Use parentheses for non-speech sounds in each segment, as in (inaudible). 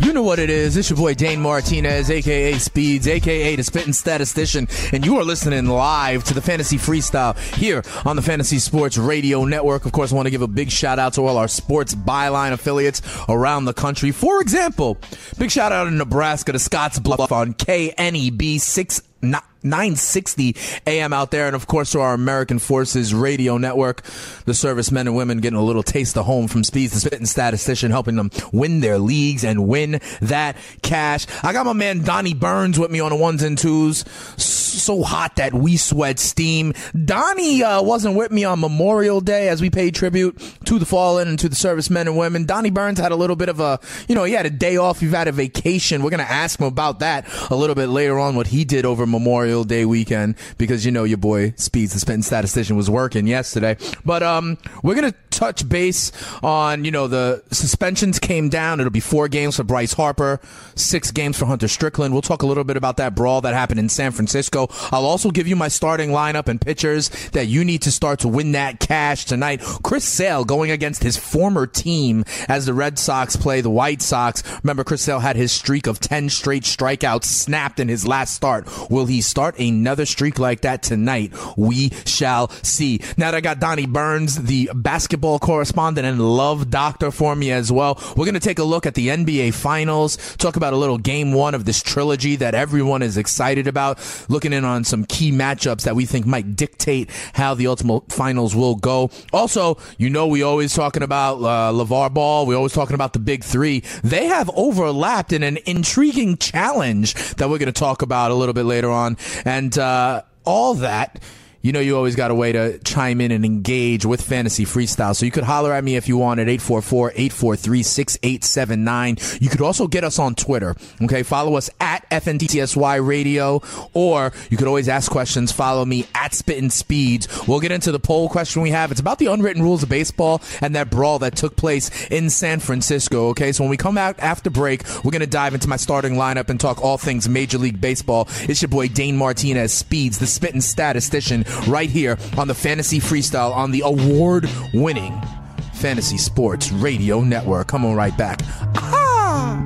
You know what it is. It's your boy Dane Martinez, aka Speeds, aka the Spitting Statistician, and you are listening live to the Fantasy Freestyle here on the Fantasy Sports Radio Network. Of course, I want to give a big shout out to all our sports byline affiliates around the country. For example, big shout out in Nebraska to Scotts Bluff on KNEB 6 960 AM out there, and of course to our American Forces Radio Network, the servicemen and women getting a little taste of home from Speeds, the spitting statistician, helping them win their leagues and win that cash. I got my man Donnie Burns with me on the ones and twos. So hot that we sweat steam. Donnie uh, wasn't with me on Memorial Day as we paid tribute to the fallen and to the servicemen and women. Donnie Burns had a little bit of a, you know, he had a day off. He's had a vacation. We're gonna ask him about that a little bit later on. What he did over Memorial Day weekend because you know your boy Speeds, the spitting statistician, was working yesterday. But um, we're gonna touch base on you know the suspensions came down. It'll be four games for Bryce Harper, six games for Hunter Strickland. We'll talk a little bit about that brawl that happened in San Francisco. I'll also give you my starting lineup and pitchers that you need to start to win that cash tonight. Chris Sale going against his former team as the Red Sox play the White Sox. Remember, Chris Sale had his streak of 10 straight strikeouts snapped in his last start. Will he start another streak like that tonight? We shall see. Now that I got Donnie Burns, the basketball correspondent and love doctor for me as well, we're going to take a look at the NBA Finals, talk about a little game one of this trilogy that everyone is excited about, looking in on some key matchups that we think might dictate how the ultimate finals will go. Also, you know, we always talking about uh, LeVar Ball. We always talking about the big three. They have overlapped in an intriguing challenge that we're going to talk about a little bit later on. And uh, all that you know you always got a way to chime in and engage with fantasy freestyle. So you could holler at me if you want at 844-843-6879 you could also get us on twitter okay? Follow us at fntsy radio or you could always ask questions. Follow me at spittin' speeds. We'll get into the poll question we have. It's about the unwritten rules of baseball and that brawl that took place in san francisco okay? So when we come out after break we're going to dive into my starting lineup and talk all things major league baseball. It's your boy dane martinez speeds the spittin' statistician right here on the Fantasy Freestyle on the award winning Fantasy Sports Radio Network. Come on right back. Ah!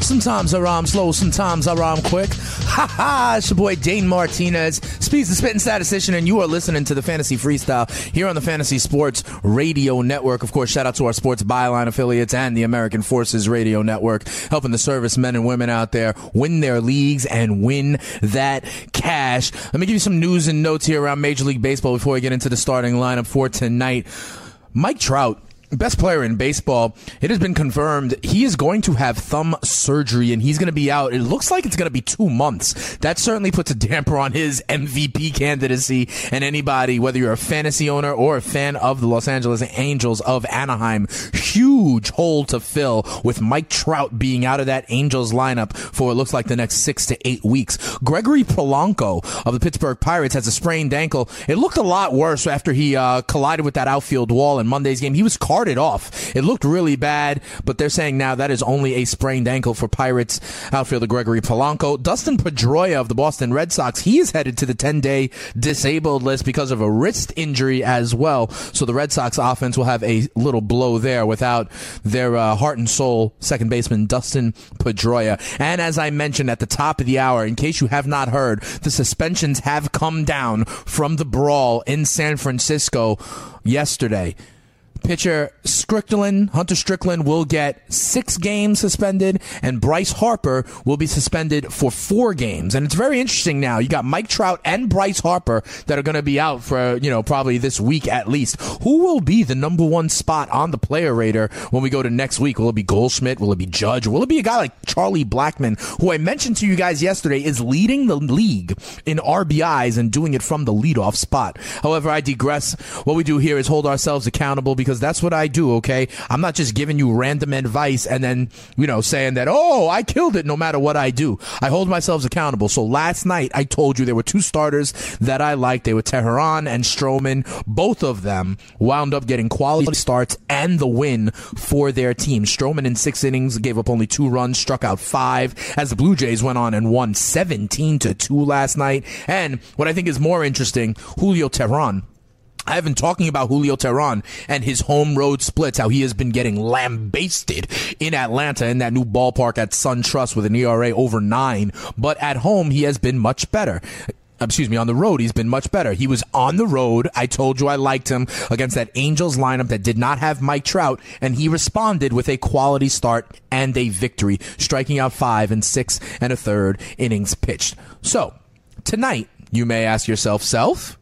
Sometimes I rhyme slow, sometimes I rhyme quick. Ha ha! It's your boy Dane Martinez, Speeds the Spitting Statistician, and you are listening to the Fantasy Freestyle here on the Fantasy Sports Radio Network. Of course, shout out to our sports byline affiliates and the American Forces Radio Network, helping the servicemen and women out there win their leagues and win that cash. Let me give you some news and notes here around Major League Baseball before we get into the starting lineup for tonight. Mike Trout best player in baseball. It has been confirmed he is going to have thumb surgery and he's going to be out. It looks like it's going to be two months. That certainly puts a damper on his MVP candidacy. And anybody, whether you're a fantasy owner or a fan of the Los Angeles Angels of Anaheim, huge hole to fill with Mike Trout being out of that Angels lineup for it looks like the next six to eight weeks. Gregory Polanco of the Pittsburgh Pirates has a sprained ankle. It looked a lot worse after he uh, collided with that outfield wall in Monday's game. He was carted off. It looked really bad, but they're saying now that is only a sprained ankle for Pirates outfielder Gregory Polanco. Dustin Pedroia of the Boston Red Sox, he is headed to the 10 day disabled list because of a wrist injury as well. So the Red Sox offense will have a little blow there without their uh, heart and soul second baseman Dustin Pedroia. And as I mentioned at the top of the hour, in case you have not heard, the suspensions have come down from the brawl in San Francisco yesterday. Pitcher Strickland, Hunter Strickland will get six games suspended, and Bryce Harper will be suspended for four games. And it's very interesting now. You got Mike Trout and Bryce Harper that are going to be out for, you know, probably this week at least. Who will be the number one spot on the player radar when we go to next week? Will it be Goldschmidt? Will it be Judge? Will it be a guy like Charlie Blackmon, who I mentioned to you guys yesterday is leading the league in RBIs and doing it from the leadoff spot? However, I digress. What we do here is hold ourselves accountable because that's what I do, okay? I'm not just giving you random advice and then, you know, saying that, oh, I killed it no matter what I do. I hold myself accountable. So last night, I told you there were two starters that I liked. They were Teheran and Stroman. Both of them wound up getting quality starts and the win for their team. Stroman in six innings gave up only two runs, struck out five, as the Blue Jays went on and won 17 to 2 last night. And what I think is more interesting, Julio Teheran I have been talking about Julio Teheran and his home road splits, how he has been getting lambasted in Atlanta in that new ballpark at SunTrust with an ERA over nine. But at home, he has been much better uh, excuse me, on the road, he's been much better. He was on the road. I told you I liked him against that Angels lineup that did not have Mike Trout, and he responded with a quality start and a victory, striking out five and six and a third innings pitched. So, tonight, you may ask yourself, self,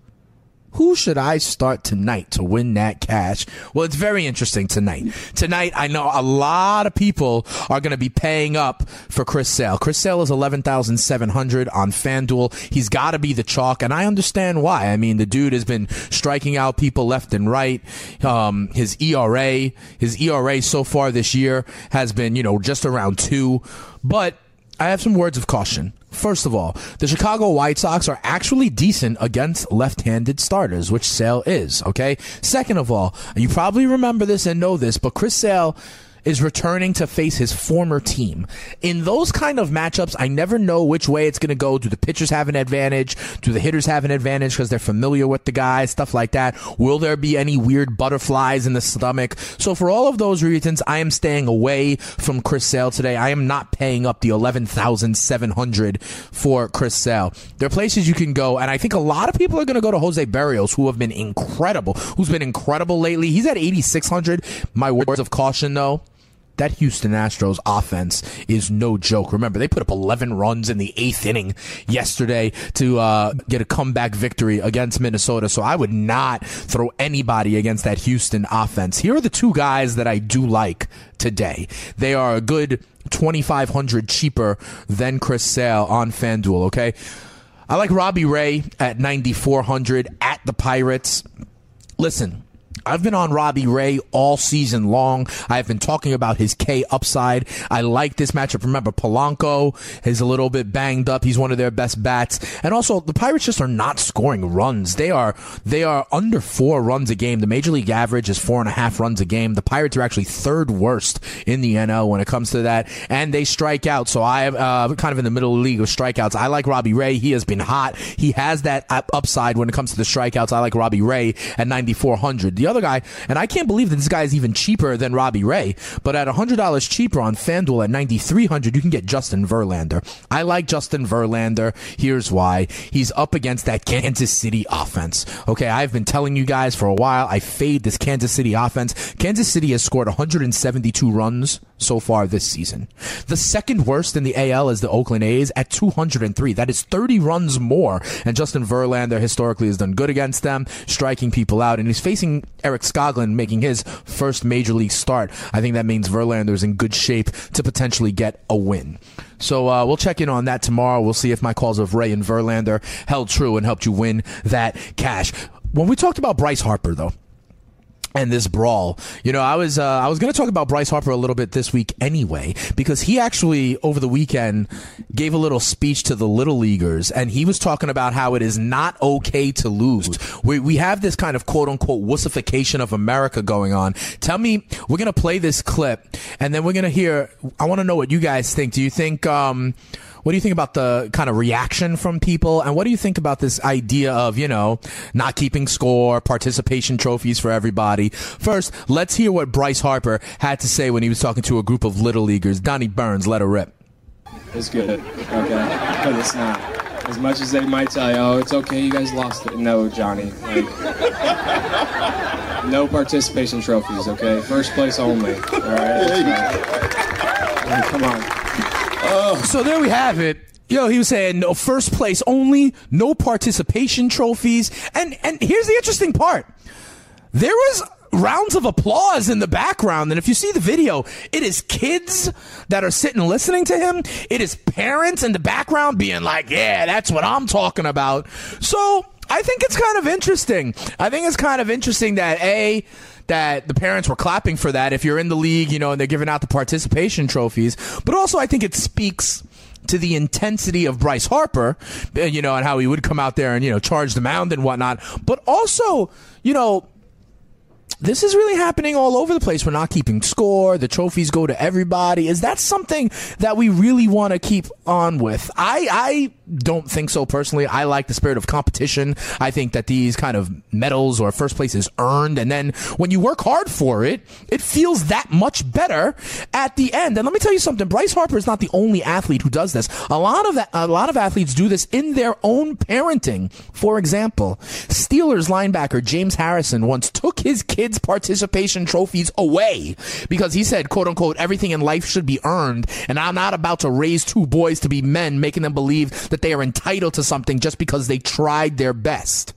who should I start tonight to win that cash? Well, it's very interesting tonight. Tonight, I know a lot of people are going to be paying up for Chris Sale. Chris Sale is 11,700 on FanDuel. He's got to be the chalk, and I understand why. I mean, the dude has been striking out people left and right. Um, his ERA, his ERA so far this year has been, you know, just around two. But I have some words of caution. First of all, the Chicago White Sox are actually decent against left-handed starters, which Sale is, okay? Second of all, you probably remember this and know this, but Chris Sale is returning to face his former team. In those kind of matchups, I never know which way it's going to go. Do the pitchers have an advantage? Do the hitters have an advantage because they're familiar with the guy? Stuff like that. Will there be any weird butterflies in the stomach? So for all of those reasons, I am staying away from Chris Sale today. I am not paying up the 11,700 for Chris Sale. There are places you can go, and I think a lot of people are going to go to Jose Berrios, who have been incredible, who's been incredible lately. He's at 8,600. My words of caution, though that Houston Astros offense is no joke. Remember, they put up 11 runs in the eighth inning yesterday to uh, get a comeback victory against Minnesota. So I would not throw anybody against that Houston offense. Here are the two guys that I do like today. They are a good 2,500 cheaper than Chris Sale on FanDuel. Okay. I like Robbie Ray at 9,400 at the Pirates. Listen, I've been on Robbie Ray all season long. I've been talking about his K upside. I like this matchup. Remember, Polanco is a little bit banged up. He's one of their best bats. And also, the Pirates just are not scoring runs. They are, they are under four runs a game. The major league average is four and a half runs a game. The Pirates are actually third worst in the NL when it comes to that. And they strike out. So I am uh, kind of in the middle of the league of strikeouts. I like Robbie Ray. He has been hot. He has that upside when it comes to the strikeouts. I like Robbie Ray at 9,400. The other guy, and I can't believe that this guy is even cheaper than Robbie Ray, but at $100 cheaper on FanDuel at 9300 you can get Justin Verlander. I like Justin Verlander. Here's why. He's up against that Kansas City offense. Okay, I've been telling you guys for a while, I fade this Kansas City offense. Kansas City has scored 172 runs so far this season. The second worst in the AL is the Oakland A's at 203. That is 30 runs more. And Justin Verlander historically has done good against them, striking people out. And he's facing Eric Skoglund making his first major league start. I think that means Verlander's in good shape to potentially get a win. So uh, we'll check in on that tomorrow. We'll see if my calls of Ray and Verlander held true and helped you win that cash. When we talked about Bryce Harper, though, and this brawl. You know, I was uh, I was going to talk about Bryce Harper a little bit this week anyway because he actually over the weekend gave a little speech to the little leaguers and he was talking about how it is not okay to lose. We we have this kind of quote unquote wussification of America going on. Tell me, we're going to play this clip and then we're going to hear. I want to know what you guys think. Do you think? Um, what do you think about the kind of reaction from people? And what do you think about this idea of, you know, not keeping score, participation trophies for everybody? First, let's hear what Bryce Harper had to say when he was talking to a group of little leaguers. Donnie Burns, let her rip. It's good, okay? Because it's not. As much as they might tell you, oh, it's okay, you guys lost it. No, Johnny. Like, No participation trophies, okay? First place only. All right. Come on. So there we have it. Yo, he was saying no first place only, no participation trophies. And and here's the interesting part. There was rounds of applause in the background and if you see the video, it is kids that are sitting listening to him. It is parents in the background being like, "Yeah, that's what I'm talking about." So, I think it's kind of interesting. I think it's kind of interesting that a that the parents were clapping for that if you're in the league, you know, and they're giving out the participation trophies. But also, I think it speaks to the intensity of Bryce Harper, uh, you know, and how he would come out there and, you know, charge the mound and whatnot. But also, you know, this is really happening all over the place. We're not keeping score. The trophies go to everybody. Is that something that we really want to keep on with? I, I don't think so personally. I like the spirit of competition. I think that these kind of medals or first place is earned. And then when you work hard for it, it feels that much better at the end. And let me tell you something. Bryce Harper is not the only athlete who does this. A lot of, a lot of athletes do this in their own parenting. For example, Steelers linebacker James Harrison once took his kids' participation trophies away because he said, quote unquote, everything in life should be earned. And I'm not about to raise two boys to be men, making them believe that they are entitled to something just because they tried their best.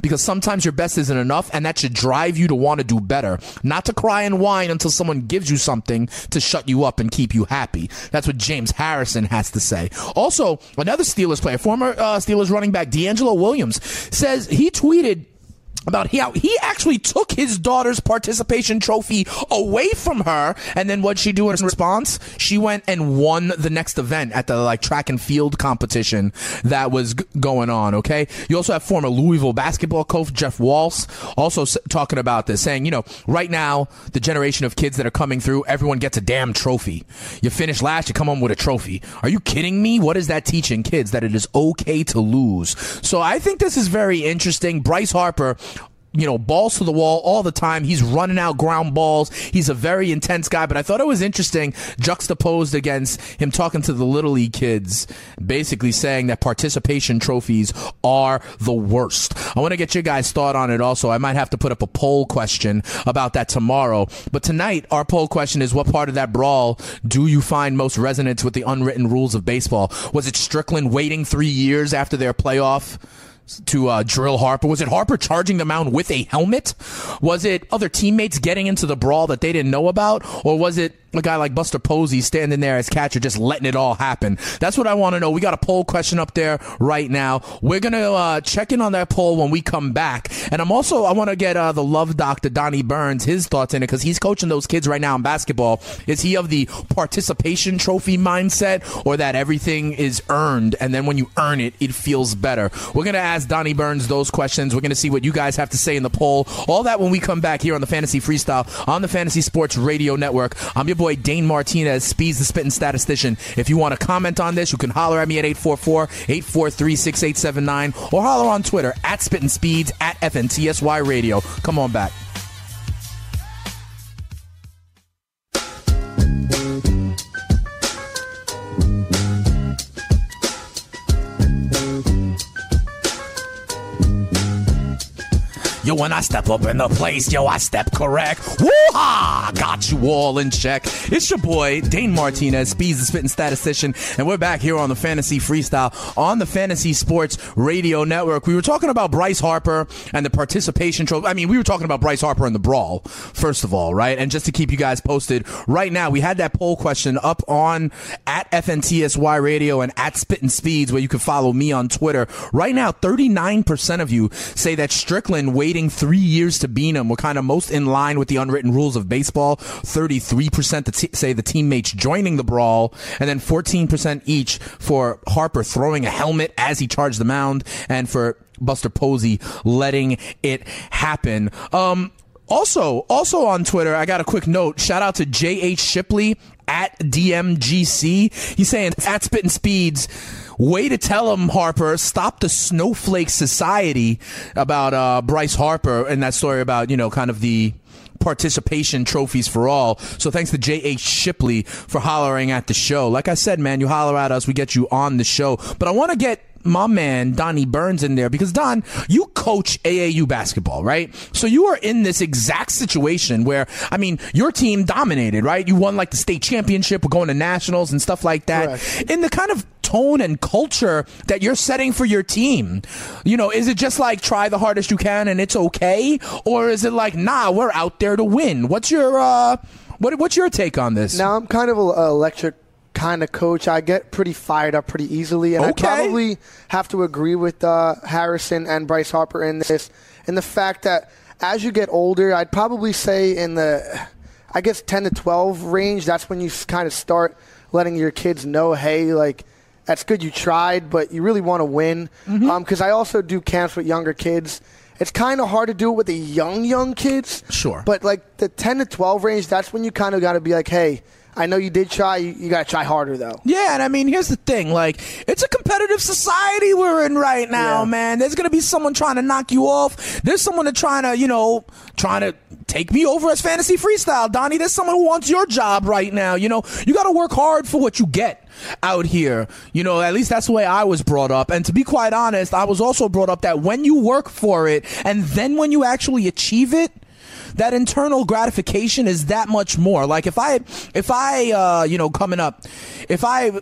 Because sometimes your best isn't enough, and that should drive you to want to do better. Not to cry and whine until someone gives you something to shut you up and keep you happy. That's what James Harrison has to say. Also, another Steelers player, former uh, Steelers running back DeAngelo Williams, says he tweeted about how he actually took his daughter's participation trophy away from her. And then what'd she do in response? She went and won the next event at the like track and field competition that was g- going on okay? You also have former louisville basketball coach jeff walz also s- talking about this saying you know right now the generation of kids that are coming through everyone gets a damn trophy. You finish last you come home with a trophy. Are you kidding me? What is that teaching kids? That it is okay to lose. So i think this is very interesting. Bryce harper you know, balls to the wall all the time. He's running out ground balls. He's a very intense guy, but I thought it was interesting juxtaposed against him talking to the little league kids, basically saying that participation trophies are the worst. I want to get your guys' thought on it also. I might have to put up a poll question about that tomorrow. But tonight, our poll question is what part of that brawl do you find most resonance with the unwritten rules of baseball? Was it Strickland waiting three years after their playoff? To uh, drill Harper? Was it Harper charging the mound with a helmet? Was it other teammates getting into the brawl that they didn't know about? Or was it a guy like Buster Posey standing there as catcher just letting it all happen? That's what I want to know. We got a poll question up there right now. We're to uh, check in on that poll when we come back. And I'm also, I want to get uh, the love doctor, Donnie Burns, his thoughts in it because he's coaching those kids right now in basketball. Is he of the participation trophy mindset or that everything is earned and then when you earn it, it feels better? We're to ask Donnie Burns those questions. We're to see what you guys have to say in the poll. All that when we come back here on the Fantasy Freestyle on the Fantasy Sports Radio Network. I'm your boy Dane Martinez, Speeds the Spitting Statistician. If you want to comment on this, you can holler at me at 844-843-6879 or holler on Twitter at Spitting Speeds at FNTSY Radio. Come on back. When I step up in the place, yo, I step correct. Woo-ha! Got you all in check. It's your boy, Dane Martinez, Speeds the Spitting Statistician, and we're back here on the Fantasy Freestyle on the Fantasy Sports Radio Network. We were talking about Bryce Harper and the participation trophy. I mean, we were talking about Bryce Harper and the brawl, first of all, right? And just to keep you guys posted, right now, we had that poll question up on at FNTSY Radio and at Spitting Speeds, where you can follow me on Twitter. Right now, 39% of you say that Strickland waiting three years to beat him were kind of most in line with the unwritten rules of baseball. 33% to t- say the teammates joining the brawl, and then 14% each for Harper throwing a helmet as he charged the mound, and for Buster Posey letting it happen. Um, also, also on Twitter, I got a quick note. Shout out to J.H. Shipley at DMGC. He's saying at Spitting Speeds. Way to tell him, Harper, stop the snowflake society about uh, Bryce Harper and that story about, you know, kind of the participation trophies for all. So thanks to J.H. Shipley for hollering at the show. Like I said, man, you holler at us, we get you on the show. But I want to get my man Donnie Burns in there because Don, you coach AAU basketball, right? So you are in this exact situation where, I mean, your team dominated, right? You won like the state championship, we're going to nationals and stuff like that. Correct. In the kind of tone and culture that you're setting for your team, you know, is it just like try the hardest you can and it's okay, or is it like nah, we're out there to win? What's your uh, what what's your take on this? Now I'm kind of an electric kind of coach. I get pretty fired up pretty easily, and Okay. I probably have to agree with uh, Harrison and Bryce Harper in this, in the fact that as you get older, I'd probably say in the, I guess 10 to 12 range. That's when you kind of start letting your kids know, hey, like. That's good you tried, but you really want to win. Mm-hmm. Um, because I also do camps with younger kids. It's kind of hard to do it with the young, young kids. Sure. But like the 10 to 12 range, that's when you kind of got to be like, hey, I know you did try. You, you got to try harder, though. Yeah, and I mean, here's the thing: like, it's a competitive society we're in right now, Yeah. man. There's gonna be someone trying to knock you off. There's someone that trying to, you know, trying to take me over as fantasy freestyle, Donnie. There's someone who wants your job right now. You know, you got to work hard for what you get out here. You know, at least that's the way I was brought up. And to be quite honest, I was also brought up that when you work for it, and then when you actually achieve it that internal gratification is that much more. Like if I, if I, uh, you know, coming up, if I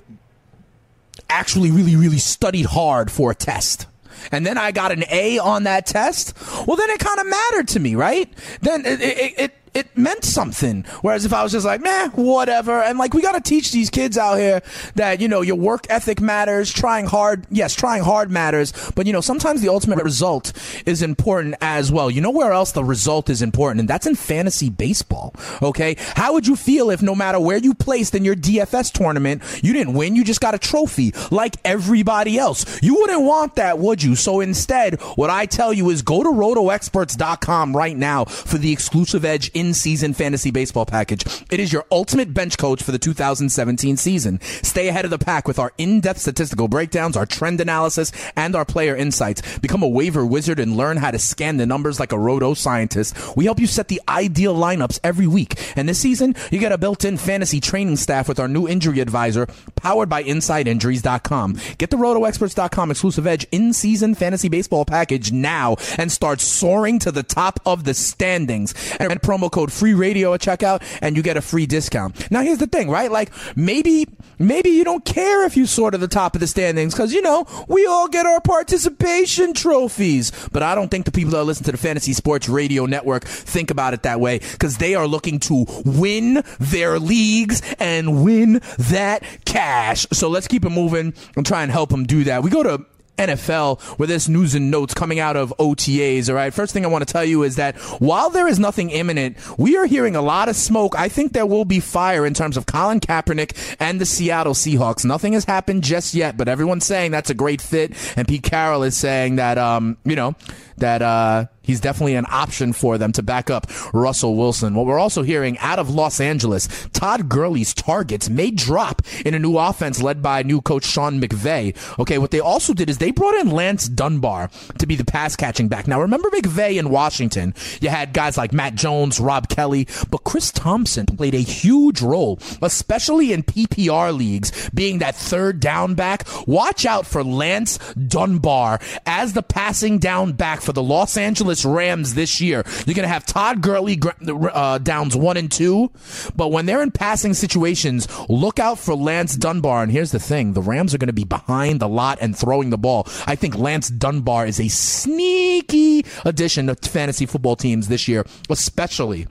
actually really, really studied hard for a test. And then I got an A on that test. Well, then it kind of mattered to me, right? Then it, it, it, it meant something. Whereas if I was just like, meh, whatever. And like, we got to teach these kids out here that, you know, your work ethic matters, trying hard. Yes, trying hard matters. But, you know, sometimes the ultimate result is important as well. You know where else the result is important? And that's in fantasy baseball. Okay. How would you feel if no matter where you placed in your DFS tournament, you didn't win, you just got a trophy like everybody else? You wouldn't want that, would you? So instead, what I tell you is go to rotoexperts.com right now for the exclusive edge in season fantasy baseball package. It is your ultimate bench coach for the 2017 season. Stay ahead of the pack with our in depth statistical breakdowns, our trend analysis, and our player insights. Become a waiver wizard and learn how to scan the numbers like a roto scientist. We help you set the ideal lineups every week. And this season, you get a built in fantasy training staff with our new injury advisor powered by InsideInjuries.com. Get the RotoExperts.com exclusive edge in season fantasy baseball package now and start soaring to the top of the standings. And and promo code free radio at checkout and you get a free discount. Now here's the thing, right? Like maybe maybe you don't care if you sort of the top of the standings because you know we all get our participation trophies. But I don't think the people that listen to the Fantasy Sports Radio Network think about it that way because they are looking to win their leagues and win that cash. So let's keep it moving and try and help them do that. We go to NFL with this news and notes coming out of OTAs. All right. First thing I want to tell you is that while there is nothing imminent, we are hearing a lot of smoke. I think there will be fire in terms of Colin Kaepernick and the Seattle Seahawks. Nothing has happened just yet, but everyone's saying that's a great fit. And Pete Carroll is saying that, um, you know, that, uh, he's definitely an option for them to back up Russell Wilson. What we're also hearing out of Los Angeles, Todd Gurley's targets may drop in a new offense led by new coach Sean McVay. Okay, what they also did is they brought in Lance Dunbar to be the pass catching back. Now remember McVay in Washington, you had guys like Matt Jones, Rob Kelley, but Chris Thompson played a huge role, especially in PPR leagues, being that third down back. Watch out for Lance Dunbar as the passing down back for the Los Angeles Rams this year. You're going to have Todd Gurley uh, downs one and two, but when they're in passing situations, look out for Lance Dunbar. And here's the thing the Rams are going to be behind the lot and throwing the ball. I think Lance Dunbar is a sneaky addition to fantasy football teams this year, especially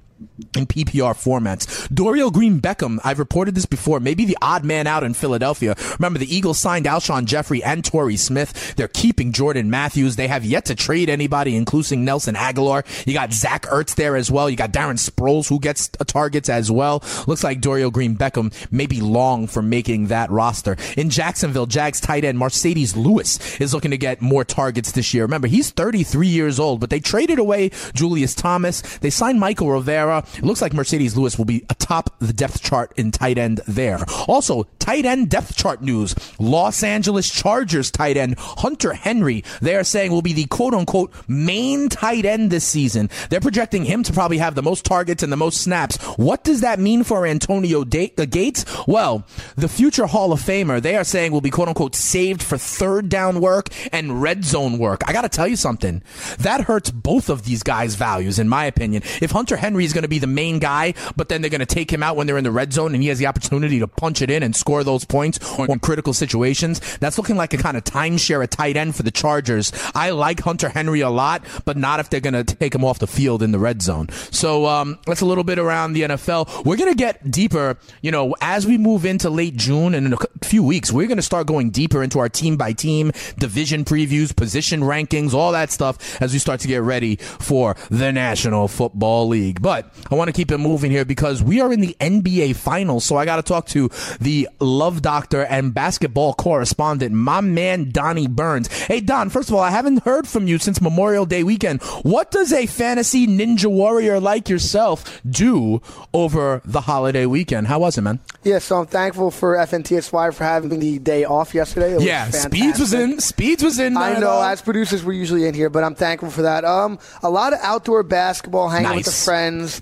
in PPR formats. Dorial Green Beckham, I've reported this before, maybe the odd man out in Philadelphia. Remember, the Eagles signed Alshon Jeffery and Torrey Smith. They're keeping Jordan Matthews. They have yet to trade anybody, including Nelson Agholor. You got Zach Ertz there as well. You got Darren Sproles, who gets targets as well. Looks like Dorial Green Beckham may be long for making that roster. In Jacksonville, Jags tight end Marcedes Lewis is looking to get more targets this year. Remember, he's 33 years old, but they traded away Julius Thomas. They signed Mychal Rivera. It looks like Marcedes Lewis will be atop the depth chart in tight end there. Also, tight end depth chart news. Los Angeles Chargers tight end Hunter Henry, they are saying will be the quote unquote main tight end this season. They're projecting him to probably have the most targets and the most snaps. What does that mean for Antonio uh, Gates? Well, the future Hall of Famer, they are saying will be quote unquote saved for third down work and red zone work. I got to tell you something. That hurts both of these guys' values, in my opinion. If Hunter Henry is going to be the main guy, but then they're going to take him out when they're in the red zone and he has the opportunity to punch it in and score those points on critical situations, that's looking like a kind of timeshare a tight end for the Chargers. I like Hunter Henry a lot, but not if they're going to take him off the field in the red zone. So um, that's a little bit around the NFL. We're going to get deeper, you know, as we move into late June and in a few weeks, we're going to start going deeper into our team by team division previews, position rankings, all that stuff as we start to get ready for the National Football League. But I want to keep it moving here because we are in the NBA Finals. So I got to talk to the love doctor and basketball correspondent, my man Donnie Burns. Hey, Don, first of all, I haven't heard from you since Memorial Day weekend. What does a fantasy ninja warrior like yourself do over the holiday weekend? How was it, man? Yeah, so I'm thankful for FNTSY for having the day off yesterday. It was yeah, Speeds was in. Speeds was in. I know, as producers, we're usually in here, but I'm thankful for that. Um, a lot of outdoor basketball, hanging with the friends,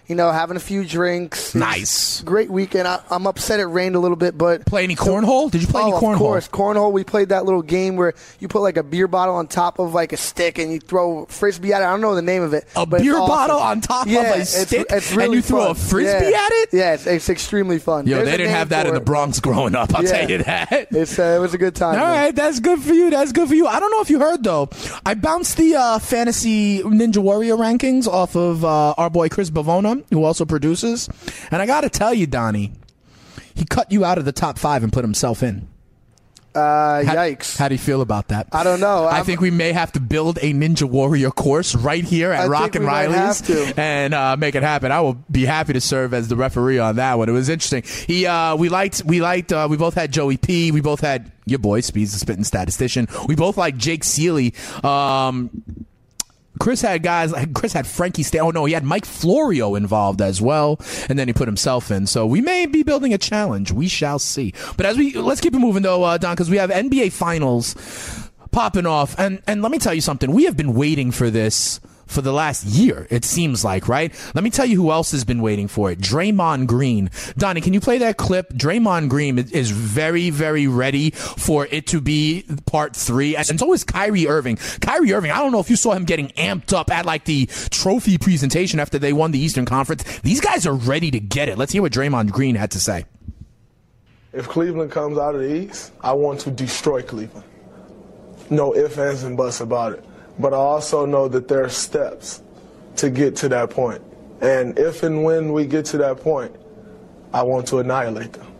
you know, having a few drinks. Nice. Great weekend. I, I'm upset it rained a little bit, but Play any cornhole? Did you play oh, any cornhole? Of course, cornhole. We played that little game where you put like a beer bottle on top of like a stick and you throw frisbee at it. I don't know the name of it. A beer awesome. bottle on top of a it's- stick, it's, and really you throw fun. a frisbee Yeah. at it? Yeah, it's, it's extremely fun. Yo, There's they didn't have that in the. Bronx growing up. I'll Yeah. tell you that. It's uh, it was a good time. All man. right, that's good for you. That's good for you. I don't know if you heard though. I bounced the uh, fantasy Ninja Warrior rankings off of uh, our boy Chris Bavona, who also produces. And I got to tell you, Donnie, he cut you out of the top five and put himself in. Uh, How, yikes. How do you feel about that? I don't know. I I'm- think we may have to build a Ninja Warrior course right here at I Rock and Riley's and uh, make it happen. I will be happy to serve as the referee on that one. It was interesting. He, uh, we liked, we liked, uh, we both had Joey P. We both had your boy Speeds, the spitting statistician. We both like Jake Seeley. Um, Chris had guys like Chris had Frankie Stay. Oh no, he had Mike Florio involved as well, and then he put himself in. So we may be building a challenge. We shall see. But as we let's keep it moving though, uh, Don, because we have NBA Finals popping off, and and let me tell you something. We have been waiting for this. For the last year, it seems like, right? Let me tell you who else has been waiting for it. Draymond Green. Donnie, can you play that clip? Draymond Green is very, very ready for it to be part three. And so is Kyrie Irving. Kyrie Irving, I don't know if you saw him getting amped up at like the trophy presentation after they won the Eastern Conference. These guys are ready to get it. Let's hear what Draymond Green had to say. If Cleveland comes out of the East, I want to destroy Cleveland. No ifs, ands, and buts about it. But I also know that there are steps to get to that point. And if and when we get to that point, I want to annihilate them.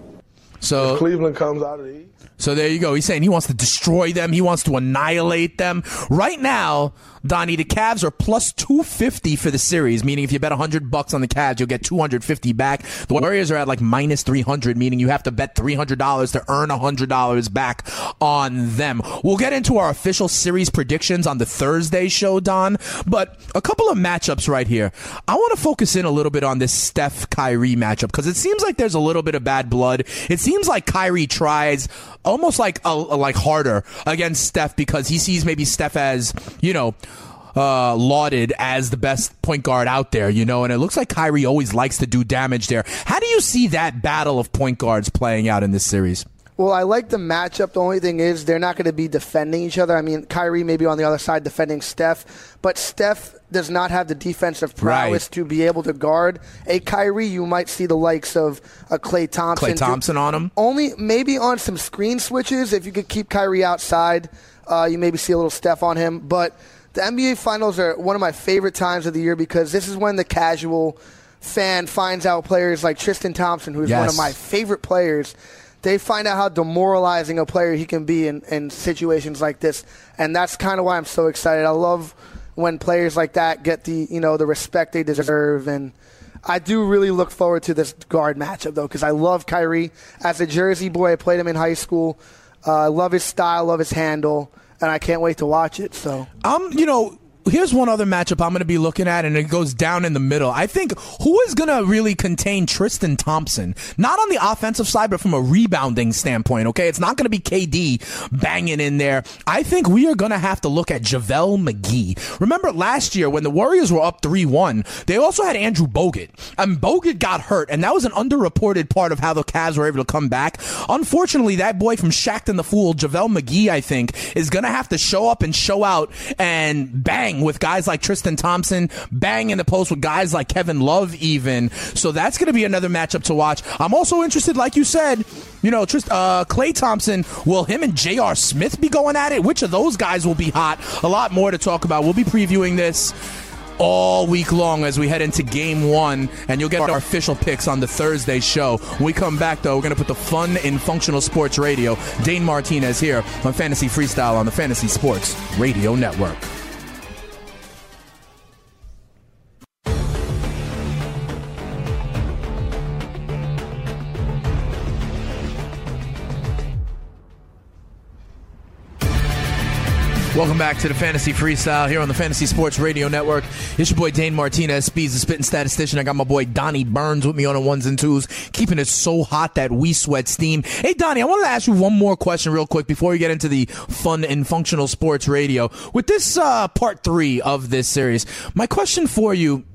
So If Cleveland comes out of the East, So there you go. He's saying he wants to destroy them. He wants to annihilate them. Right now, Donnie, the Cavs are plus 250 for the series, meaning if you bet 100 bucks on the Cavs, you'll get 250 back. The Warriors are at like minus 300, meaning you have to bet $300 to earn $100 back on them. We'll get into our official series predictions on the Thursday show, Don, but a couple of matchups right here. I want to focus in a little bit on this Steph Kyrie matchup because it seems like there's a little bit of bad blood. It seems like Kyrie tries almost like a, like harder against Steph because he sees maybe Steph as, you know, uh, lauded as the best point guard out there, you know, and it looks like Kyrie always likes to do damage there. How do you see that battle of point guards playing out in this series? Well, I like the matchup. The only thing is they're not going to be defending each other. I mean, Kyrie may be on the other side defending Steph, but Steph does not have the defensive prowess Right. to be able to guard a Kyrie. You might see the likes of a Klay Thompson. Klay Thompson on him? Only maybe on some screen switches. If you could keep Kyrie outside, uh, you maybe see a little Steph on him. But the NBA Finals are one of my favorite times of the year because this is when the casual fan finds out players like Tristan Thompson, who's one of my favorite players. They find out how demoralizing a player he can be in, in situations like this, and that's kind of why I'm so excited. I love when players like that get the you know the respect they deserve, and I do really look forward to this guard matchup though because I love Kyrie as a Jersey boy. I played him in high school. Uh, I love his style, love his handle, and I can't wait to watch it. So Um, you know, here's one other matchup I'm going to be looking at, and it goes down in the middle. I think who is going to really contain Tristan Thompson? Not on the offensive side, but from a rebounding standpoint, okay? It's not going to be KD banging in there. I think we are going to have to look at JaVale McGee. Remember last year when the Warriors were up 3 1, they also had Andrew Bogut. And Bogut got hurt, and that was an underreported part of how the Cavs were able to come back. Unfortunately, that boy from Shaqtin' the Fool, JaVale McGee, I think, is going to have to show up and show out and bang with guys like Tristan Thompson, bang in the post with guys like Kevin Love, even. So that's going to be another matchup to watch. I'm also interested, like you said, you know, Trist, uh, Klay Thompson, will him and J.R. Smith be going at it? Which of those guys will be hot? A lot more to talk about. We'll be previewing this all week long as we head into game one, and you'll get our official picks on the Thursday show. When we come back, though, we're going to put the fun in functional sports radio. Dane Martinez here on Fantasy Freestyle on the Fantasy Sports Radio Network. Back to the Fantasy Freestyle here on the Fantasy Sports Radio Network. It's your boy Dane Martinez, Speeds the Spitting Statistician. I got my boy Donnie Burns with me on the ones and twos, keeping it so hot that we sweat steam. Hey, Donnie, I wanted to ask you one more question real quick before we get into the fun and functional sports radio. With this uh, part three of this series, my question for you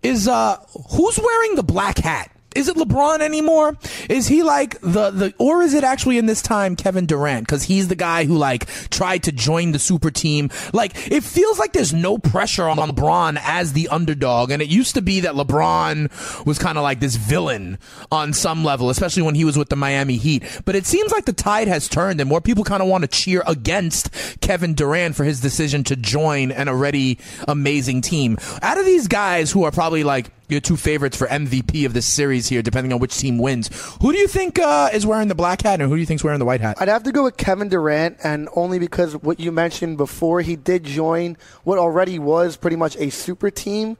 is uh, who's wearing the black hat? Is it LeBron anymore? Is he like the the or is it actually in this time Kevin Durant because he's the guy who like tried to join the super team? Like it feels like there's no pressure on LeBron as the underdog, and it used to be that LeBron was kind of like this villain on some level, especially when he was with the Miami Heat. But it seems like the tide has turned, and more people kind of want to cheer against Kevin Durant for his decision to join an already amazing team. Out of these guys who are probably like your two favorites for MVP of this series here, depending on which team wins. Who do you think uh, is wearing the black hat, and who do you think is wearing the white hat? I'd have to go with Kevin Durant, and only because what you mentioned before, he did join what already was pretty much a super team.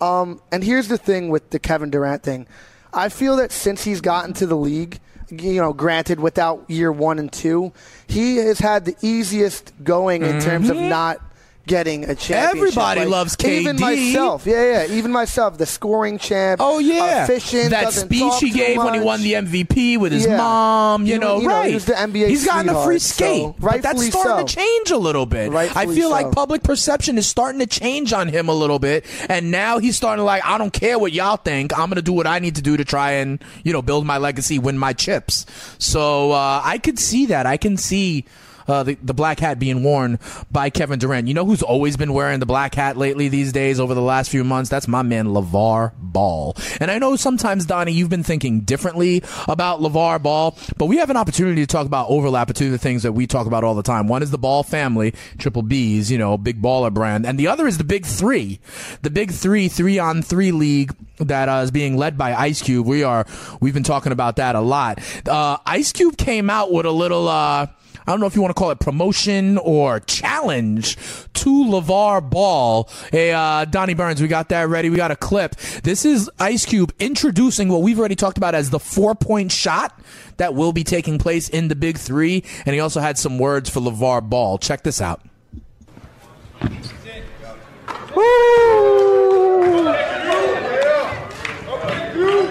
Um, and here's the thing with the Kevin Durant thing. I feel that since he's gotten to the league, you know, granted without year one and two, he has had the easiest going in mm-hmm. terms of mm-hmm. not getting a championship. Everybody like, loves KD. Even myself, yeah, yeah. Even myself, the scoring champ. Oh yeah, efficient. That speech he gave when he won the MVP with his yeah. mom. You, you know, you right? Know, the NBA. He's gotten a free skate. So, but that's starting so. to change a little bit. Rightfully I feel so. like public perception is starting to change on him a little bit, and now he's starting to like, I don't care what y'all think. I'm gonna do what I need to do to try and you know build my legacy, win my chips. So uh, I could see that. I can see uh, the, the black hat being worn by Kevin Durant. You know who's always been wearing the black hat lately these days over the last few months? That's my man, LeVar Ball. And I know sometimes, Donnie, you've been thinking differently about LeVar Ball, but we have an opportunity to talk about overlap between the things that we talk about all the time. One is the Ball family, Triple B's, you know, big baller brand. And the other is the Big Three, the Big Three, three on three league that uh, is being led by Ice Cube. We are, we've been talking about that a lot. Uh, Ice Cube came out with a little, uh, I don't know if you want to call it promotion or challenge to LeVar Ball. Hey, uh, Donnie Burns, we got that ready. We got a clip. This is Ice Cube introducing what we've already talked about as the four point shot that will be taking place in the Big Three. And he also had some words for LeVar Ball. Check this out.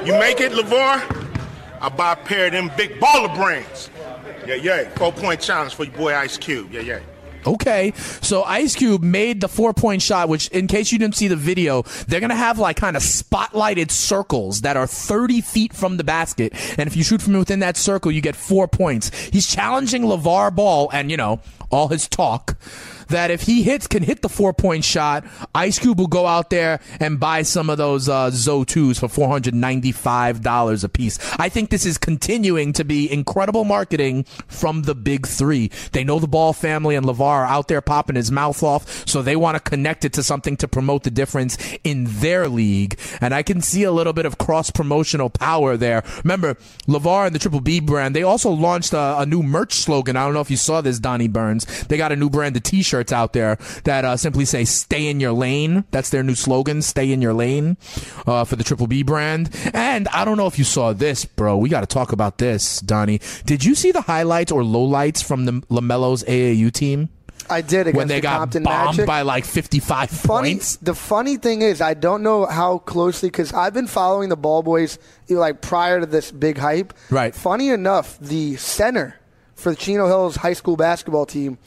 You make it, LeVar? I buy a pair of them big baller brains. Yeah, yeah. Four point challenge for your boy Ice Cube. Yeah, yeah. Okay, so Ice Cube made the four point shot, which, in case you didn't see the video, they're gonna have like kind of spotlighted circles that are 30 feet from the basket, and if you shoot from within that circle, you get four points. He's challenging LeVar Ball, and you know all his talk that if he hits can hit the four point shot, Ice Cube will go out there and buy some of those uh, Zo2s for four hundred ninety five dollars a piece. I think this is continuing to be incredible marketing from the big three. They know the Ball family and LeVar are out there popping his mouth off, so they want to connect it to something to promote the difference in their league. And I can see a little bit of cross promotional power there. Remember, LeVar and the Triple B brand, they also launched a, a new merch slogan. I don't know if you saw this, Donnie Burns. They got a new brand of t shirts shirts out there that uh, simply say "Stay in your lane." That's their new slogan, "Stay in your lane," uh, for the Triple B brand. And I don't know if you saw this, bro. We got to talk about this, Donnie. Did you see the highlights or lowlights from the Lamelo's AAU team? I did against when they the got Compton bombed Magic. by like 55 funny, points. The funny thing is, I don't know how closely because I've been following the Ball Boys like prior to this big hype. Right. Funny enough, the center for the Chino Hills high school basketball team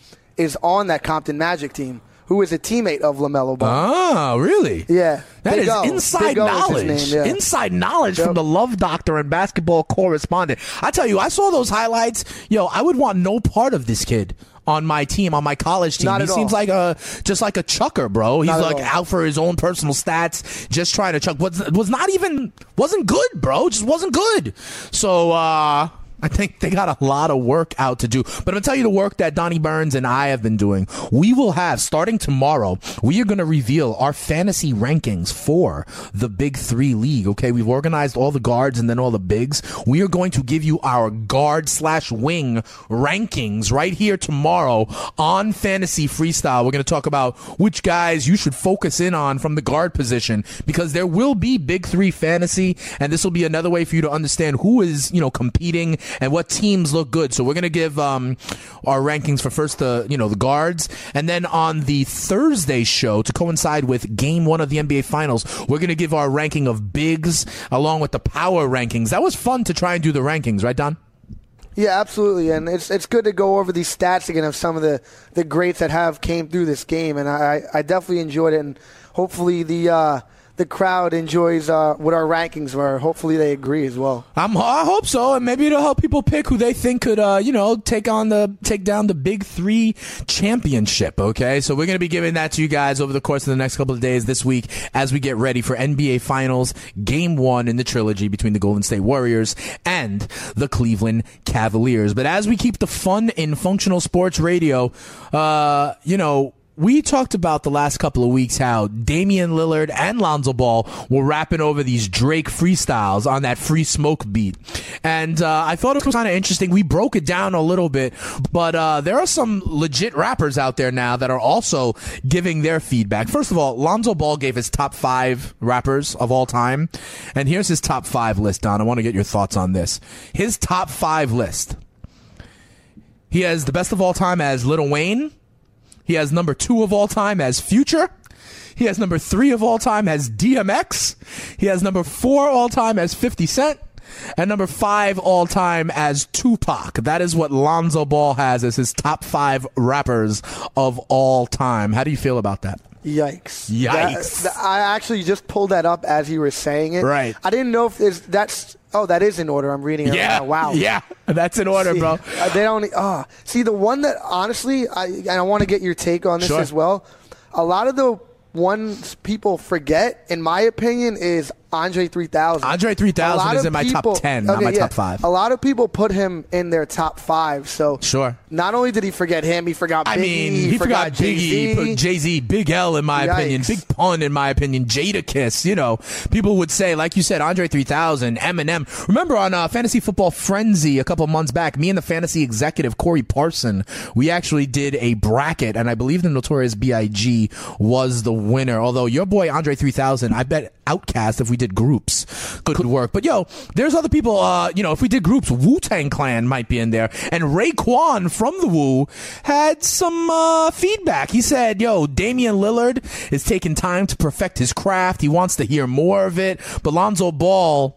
is on that Compton Magic team, who is a teammate of Lamelo Ball. Oh, really? Yeah, That Big is O. inside Big O is his knowledge. name, yeah. Inside knowledge Yep. from the love doctor and basketball correspondent. I tell you, I saw those highlights. Yo, I would want no part of this kid on my team, on my college team. Not he at seems all. like a just like a chucker, bro. He's Not at like all. out for his own personal stats, just trying to chuck. Was was not even wasn't good, bro. Just wasn't good. So uh I think they got a lot of work out to do. But I'm to tell you the work that Donnie Burns and I have been doing. We will have, starting tomorrow, we are to reveal our fantasy rankings for the Big Three League. Okay. We've organized all the guards and then all the bigs. We are going to give you our guard slash wing rankings right here tomorrow on Fantasy Freestyle. We're to talk about which guys you should focus in on from the guard position because there will be Big Three fantasy, and this will be another way for you to understand who is, you know, competing and what teams look good. So we're going to give um, our rankings for first the, you know, the guards, and then on the Thursday show to coincide with Game One of the NBA Finals, we're going to give our ranking of bigs along with the power rankings. That was fun to try and do the rankings, right, Don? Yeah, absolutely, and it's it's good to go over these stats again of some of the, the greats that have came through this game, and I, I definitely enjoyed it, and hopefully the uh, the crowd enjoys uh, what our rankings were. Hopefully they agree as well. I'm, I hope so, and maybe it'll help people pick who they think could, uh, you know, take on the take down the Big Three championship. Okay, so we're gonna be giving that to you guys over the course of the next couple of days this week as we get ready for NBA Finals Game One in the trilogy between the Golden State Warriors and the Cleveland Cavaliers. But as we keep the fun in functional sports radio, uh, you know we talked about the last couple of weeks how Damian Lillard and Lonzo Ball were rapping over these Drake freestyles on that free smoke beat. And uh, I thought it was kind of interesting. We broke it down a little bit, but uh, there are some legit rappers out there now that are also giving their feedback. First of all, Lonzo Ball gave his top five rappers of all time. And here's his top five list, Don. I want to get your thoughts on this. His top five list. He has the best of all time as Lil Wayne. He has number two of all time as Future. He has number three of all time as DMX. He has number four all time as 50 Cent. And number five all time as Tupac. That is what Lonzo Ball has as his top five rappers of all time. How do you feel about that? Yikes! Yikes. That- I actually just pulled that up as you were saying it. Right. I didn't know if that's. Oh, that is in order. I'm reading it. Yeah. Right now. Wow. Yeah. That's in order, See, bro. uh, they don't. Oh, see the one that honestly, I and I want to get your take on this Sure. as well. A lot of the ones people forget, in my opinion, is Andre 3000. Andre 3000 is in my top 10, not my top five. A lot of people put him in their top five. So Sure. Not only did he forget him, he forgot. Biggie, I mean, he, forgot, Biggie, Jay-Z. put Jay Z, Big L in my Yikes. opinion, Big Pun in my opinion, Jadakiss. You know, people would say, like you said, Andre 3000, Eminem. Remember on uh, Fantasy Football Frenzy a couple months back, me and the fantasy executive Corey Parson, we actually did a bracket, and I believe the Notorious B.I.G. was the winner. Although your boy Andre 3000, I bet OutKast if we did groups could, work. But yo, there's other people. Uh, you know, if we did groups, Wu Tang Clan might be in there, and Raekwon from the Wu had some uh, feedback. He said, "Yo, Damian Lillard is taking time to perfect his craft. He wants to hear more of it." But Lonzo Ball,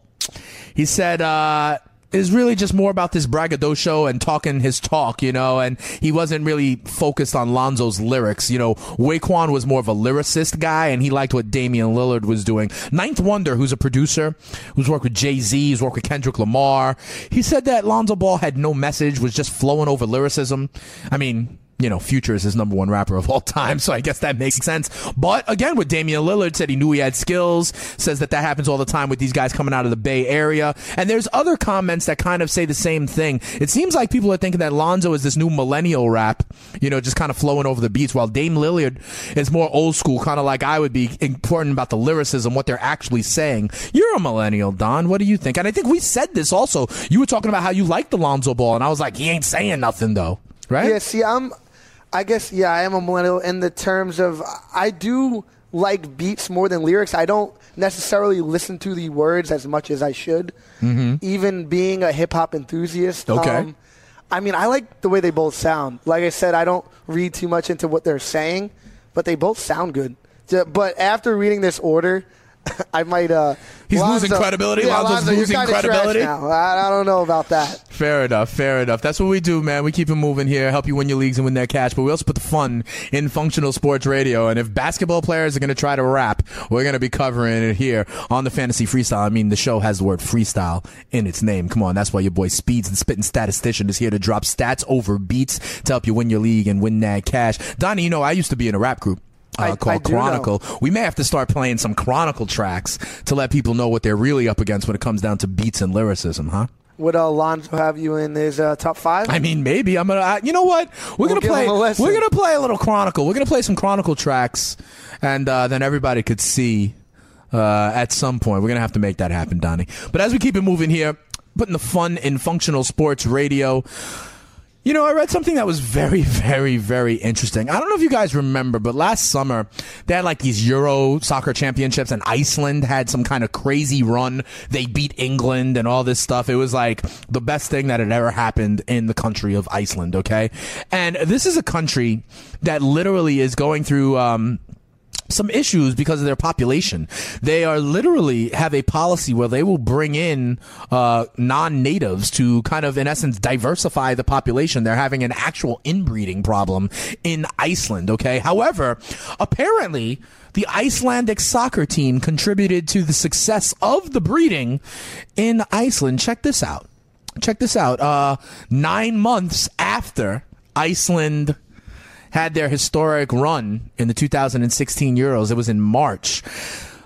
he said. Uh, is really just more about this braggadocio and talking his talk, you know, and he wasn't really focused on Lonzo's lyrics. You know, Raekwon was more of a lyricist guy and he liked what Damian Lillard was doing. Ninth Wonder, who's a producer, who's worked with Jay-Z, who's worked with Kendrick Lamar, he said that Lonzo Ball had no message, was just flowing over lyricism. I mean, you know, Future is his number one rapper of all time, so I guess that makes sense. But again, with Damian Lillard, said he knew he had skills, says that that happens all the time with these guys coming out of the Bay Area. And there's other comments that kind of say the same thing. It seems like people are thinking that Lonzo is this new millennial rap, you know, just kind of flowing over the beats, while Dame Lillard is more old school, kind of like I would be important about the lyricism, what they're actually saying. You're a millennial, Don. What do you think? And I think we said this also. You were talking about how you like the Lonzo ball, and I was like, he ain't saying nothing though, right? Yeah, see, I'm. I guess yeah, I am a millennial in the terms of I do like beats more than lyrics. I don't necessarily listen to the words as much as I should. Even being a hip hop enthusiast. Okay. Um, I mean, I like the way they both sound. Like I said, I don't read too much into what they're saying, but they both sound good. But after reading this order, (laughs) I might. Uh, He's losing credibility? Yeah, Lonzo's Lonzo, losing credibility? now. I, I don't know about that. Fair enough, fair enough. That's what we do, man. We keep it moving here, help you win your leagues and win that cash, but we also put the fun in functional sports radio. And if basketball players are going to try to rap, we're going to be covering it here on the Fantasy Freestyle. I mean, the show has the word freestyle in its name. Come on, that's why your boy Speeds and Spitting Statistician is here to drop stats over beats to help you win your league and win that cash. Donnie, you know, I used to be in a rap group. Uh, I- I called know. Chronicle. We may have to start playing some Chronicle tracks to let people know what they're really up against when it comes down to beats and lyricism, huh? Would uh, Lonzo have you in his uh, top five? I mean, maybe I'm gonna. I, you know what? We're We'll gonna play. a. We're gonna play a little Chronicle. We're gonna play some Chronicle tracks, and uh, then everybody could see uh, at some point. We're gonna have to make that happen, Donnie. But as we keep it moving here, putting the fun in functional sports radio. You know, I read something that was very, (laughs) very, very interesting. I don't know if you guys remember, but last summer they had like these Euro soccer championships, and Iceland had some kind of crazy run. They beat England and all this stuff. It was like the best thing that had ever happened in the country of Iceland. Okay, and this is a country that literally is going through. Um, some issues because of their population. They are literally have a policy where they will bring in uh, non-natives to kind of, in essence, diversify the population. They're having an actual inbreeding problem in Iceland. Okay, however, apparently. The Icelandic soccer team contributed to the success of the breeding in Iceland. Check this out. Check this out. Uh, nine months after Iceland had their historic run in the 2016 Euros. It was in March.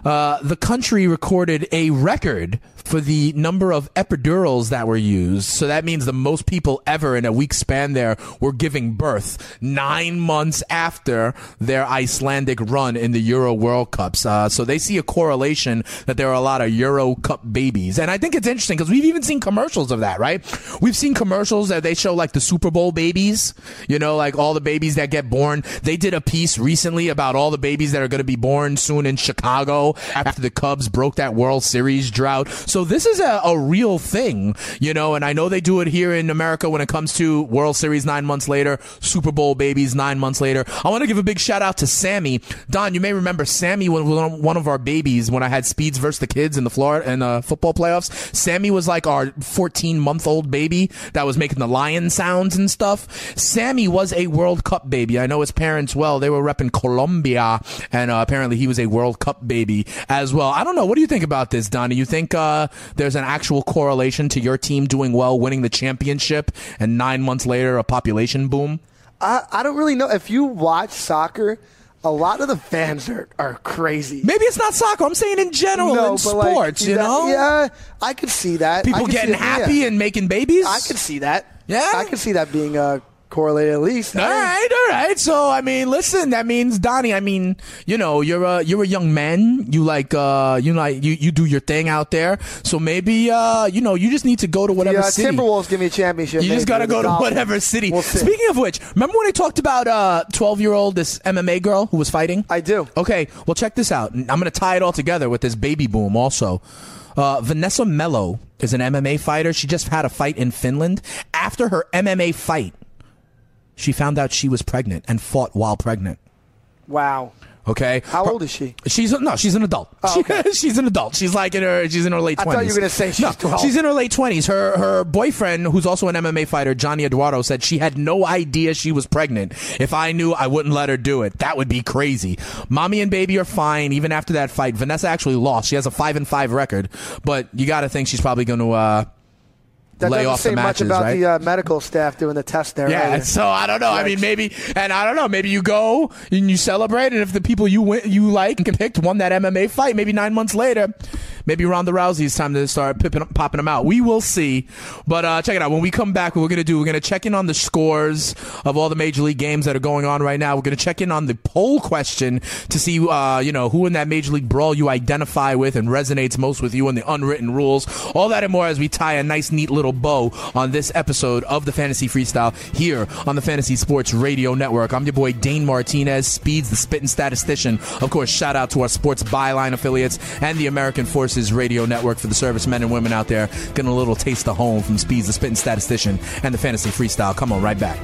Uh, the country recorded a record for the number of epidurals that were used. So that means the most people ever in a week span there were giving birth nine months after their Icelandic run in the Euro World Cups. Uh, so they see a correlation that there are a lot of Euro Cup babies. And I think it's interesting because we've even seen commercials of that, right? We've seen commercials that they show like the Super Bowl babies, you know, like all the babies that get born. They did a piece recently about all the babies that are going to be born soon in Chicago after the Cubs broke that World Series drought. So this is a, a real thing, you know, and I know they do it here in America when it comes to World Series nine months later, Super Bowl babies nine months later. I want to give a big shout out to Sammy. Don, you may remember Sammy was one one of our babies when I had Speeds versus the kids in the Florida and uh, football playoffs. Sammy was like our 14 month old baby that was making the lion sounds and stuff. Sammy was a World Cup baby. I know his parents well. They were repping Colombia, and uh, apparently he was a World Cup baby as well. I don't know. What do you think about this, Donnie? You think uh, there's an actual correlation to your team doing well, winning the championship, and nine months later a population boom? I, I don't really know. If you watch soccer, a lot of the fans are, are crazy. Maybe it's not soccer. I'm saying in general in but like, sports. you that- know, Yeah, I could see that. People getting see, yeah. happy and making babies. I could see that. Yeah? I could see that being uh, correlated at least. All right, all right. So I mean, listen, that means Donnie. I mean, you know, you're a you're a young man. You like uh, you like you you do your thing out there. So maybe uh, you know, you just need to go to whatever Yeah, city. Timberwolves give me a championship. You just got to go to whatever city. We'll. Speaking of which, remember when I talked about uh 12 year old this MMA girl who was fighting? I do. Okay, well check this out. I'm going to tie it all together with this baby boom also. Uh, Vanessa Melo is an MMA fighter. She just had a fight in Finland. After her MMA fight, she found out she was pregnant and fought while pregnant. Wow. Okay. How Her- old is she? She's no, she's an adult. Oh, okay. She- (laughs) she's an adult. She's like in her she's in her late twenties. I thought you were gonna say she's no, 12. She's in her late twenties. Her her boyfriend, who's also an MMA fighter, Johnny Eduardo, said she had no idea she was pregnant. If I knew, I wouldn't let her do it. That would be crazy. Mommy and baby are fine even after that fight. Vanessa actually lost. She has a five and five record, but you got to think she's probably going to. Uh, That lay doesn't off say the much about right? the uh, medical staff doing the test there. Yeah, either. so I don't know. I mean, maybe, and I don't know. Maybe you go and you celebrate, and if the people you win, you like and picked won that MMA fight, maybe nine months later, maybe Ronda Rousey's time to start pipping, popping them out. We will see. But uh, check it out. When we come back, what we're gonna do? We're gonna check in on the scores of all the major league games that are going on right now. We're gonna check in on the poll question to see, uh, you know, who in that major league brawl you identify with and resonates most with you and the unwritten rules. All that and more as we tie a nice, neat little little bow on this episode of the Fantasy Freestyle here on the Fantasy Sports Radio Network. I'm your boy Dane Martinez, Speeds, the spitting statistician. Of course, shout out to our sports byline affiliates and the American Forces Radio Network for the servicemen and women out there getting a little taste of home from Speeds, the spitting statistician, and the Fantasy Freestyle. Come on, right back.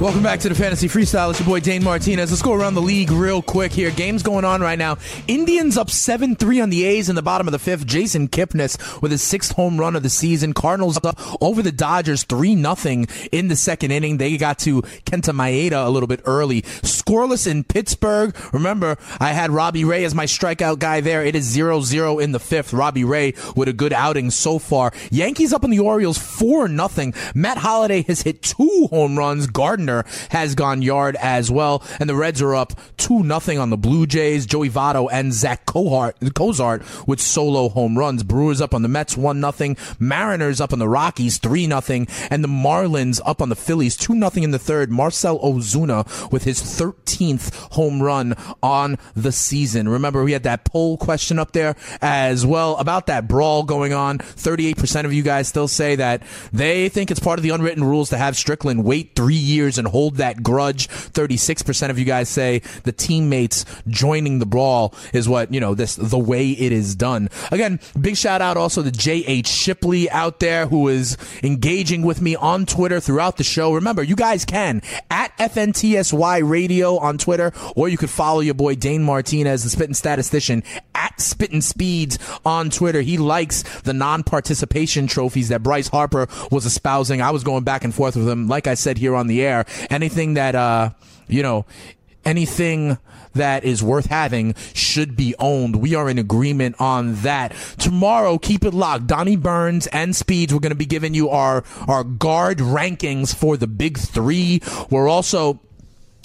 Welcome back to the Fantasy Freestyle. It's your boy Dane Martinez. Let's go around the league real quick here. Games going on right now. Indians up 7 3 on the A's in the bottom of the fifth. Jason Kipnis with his sixth home run of the season. Cardinals up over the Dodgers 3 0 in the second inning. They got to Kenta Maeda a little bit early. Scoreless in Pittsburgh. Remember, I had Robbie Ray as my strikeout guy there. It is 0 0 in the fifth. Robbie Ray with a good outing so far. Yankees up on the Orioles 4 0. Matt Holliday has hit two home runs. Has gone yard as well. And the Reds are up 2 0 on the Blue Jays. Joey Votto and Zach Cozart with solo home runs. Brewers up on the Mets 1 0. Mariners up on the Rockies 3 0. And the Marlins up on the Phillies 2 0 in the third. Marcell Ozuna with his 13th home run on the season. Remember, we had that poll question up there as well about that brawl going on. 38% of you guys still say that they think it's part of the unwritten rules to have Strickland wait three years and hold that grudge. 36% of you guys say the teammates joining the brawl is what, you know, this, the way it is done. Again, big shout out also to J.H. Shipley out there who is engaging with me on Twitter throughout the show. Remember, you guys can at FNTSY Radio on Twitter, or you could follow your boy Dane Martinez, the spitting statistician, at Spitting Speeds on Twitter. He likes the non-participation trophies that Bryce Harper was espousing. I was going back and forth with him, like I said here on the air. Anything that, uh, you know, anything that is worth having should be owned. We are in agreement on that. Tomorrow, keep it locked. Donnie Burns and Speeds, we're going to be giving you our, our guard rankings for the big three. We're also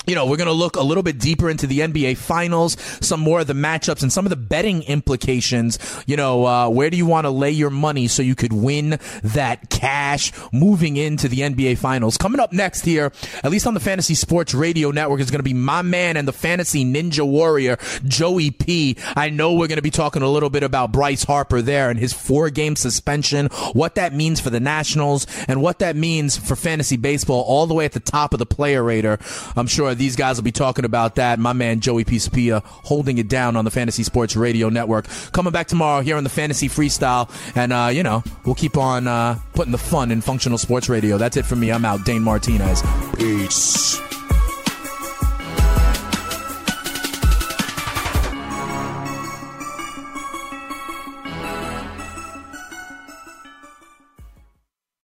you know, we're going to look a little bit deeper into the NBA finals, some more of the matchups and some of the betting implications. You know, uh, where do you want to lay your money so you could win that cash moving into the NBA finals? Coming up next here, at least on the Fantasy Sports Radio Network, is going to be my man and the fantasy ninja warrior, Joey P. I know we're going to be talking a little bit about Bryce Harper there and his four game suspension, what that means for the Nationals and what that means for fantasy baseball all the way at the top of the player rater. I'm sure these guys will be talking about that. My man Joey Pisapia holding it down on the Fantasy Sports Radio Network. Coming back tomorrow here on the Fantasy Freestyle, and uh, you know we'll keep on uh, putting the fun in functional sports radio. That's it for me. I'm out. Dane Martinez. Peace.